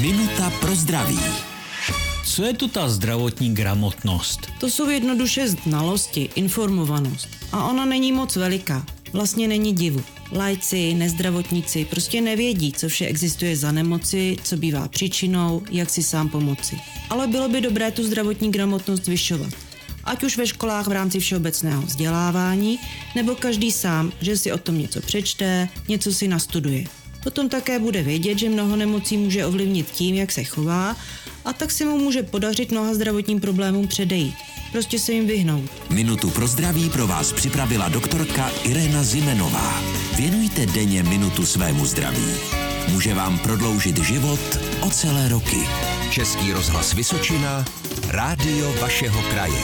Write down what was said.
Minuta pro zdraví. Co je tu ta zdravotní gramotnost? To jsou jednoduše znalosti, informovanost. A ona není moc veliká. Vlastně není divu. Lajci, nezdravotníci prostě nevědí, co vše existuje za nemoci, co bývá příčinou, jak si sám pomoci. Ale bylo by dobré tu zdravotní gramotnost zvyšovat. Ať už ve školách v rámci všeobecného vzdělávání, nebo každý sám, že si o tom něco přečte, něco si nastuduje. Potom také bude vědět, že mnoho nemocí může ovlivnit tím, jak se chová, a tak se mu může podařit mnoha zdravotním problémům předejít. Prostě se jim vyhnout. Minutu pro zdraví pro vás připravila doktorka Irena Zimenová. Věnujte denně minutu svému zdraví. Může vám prodloužit život o celé roky. Český rozhlas Vysočina, rádio vašeho kraje.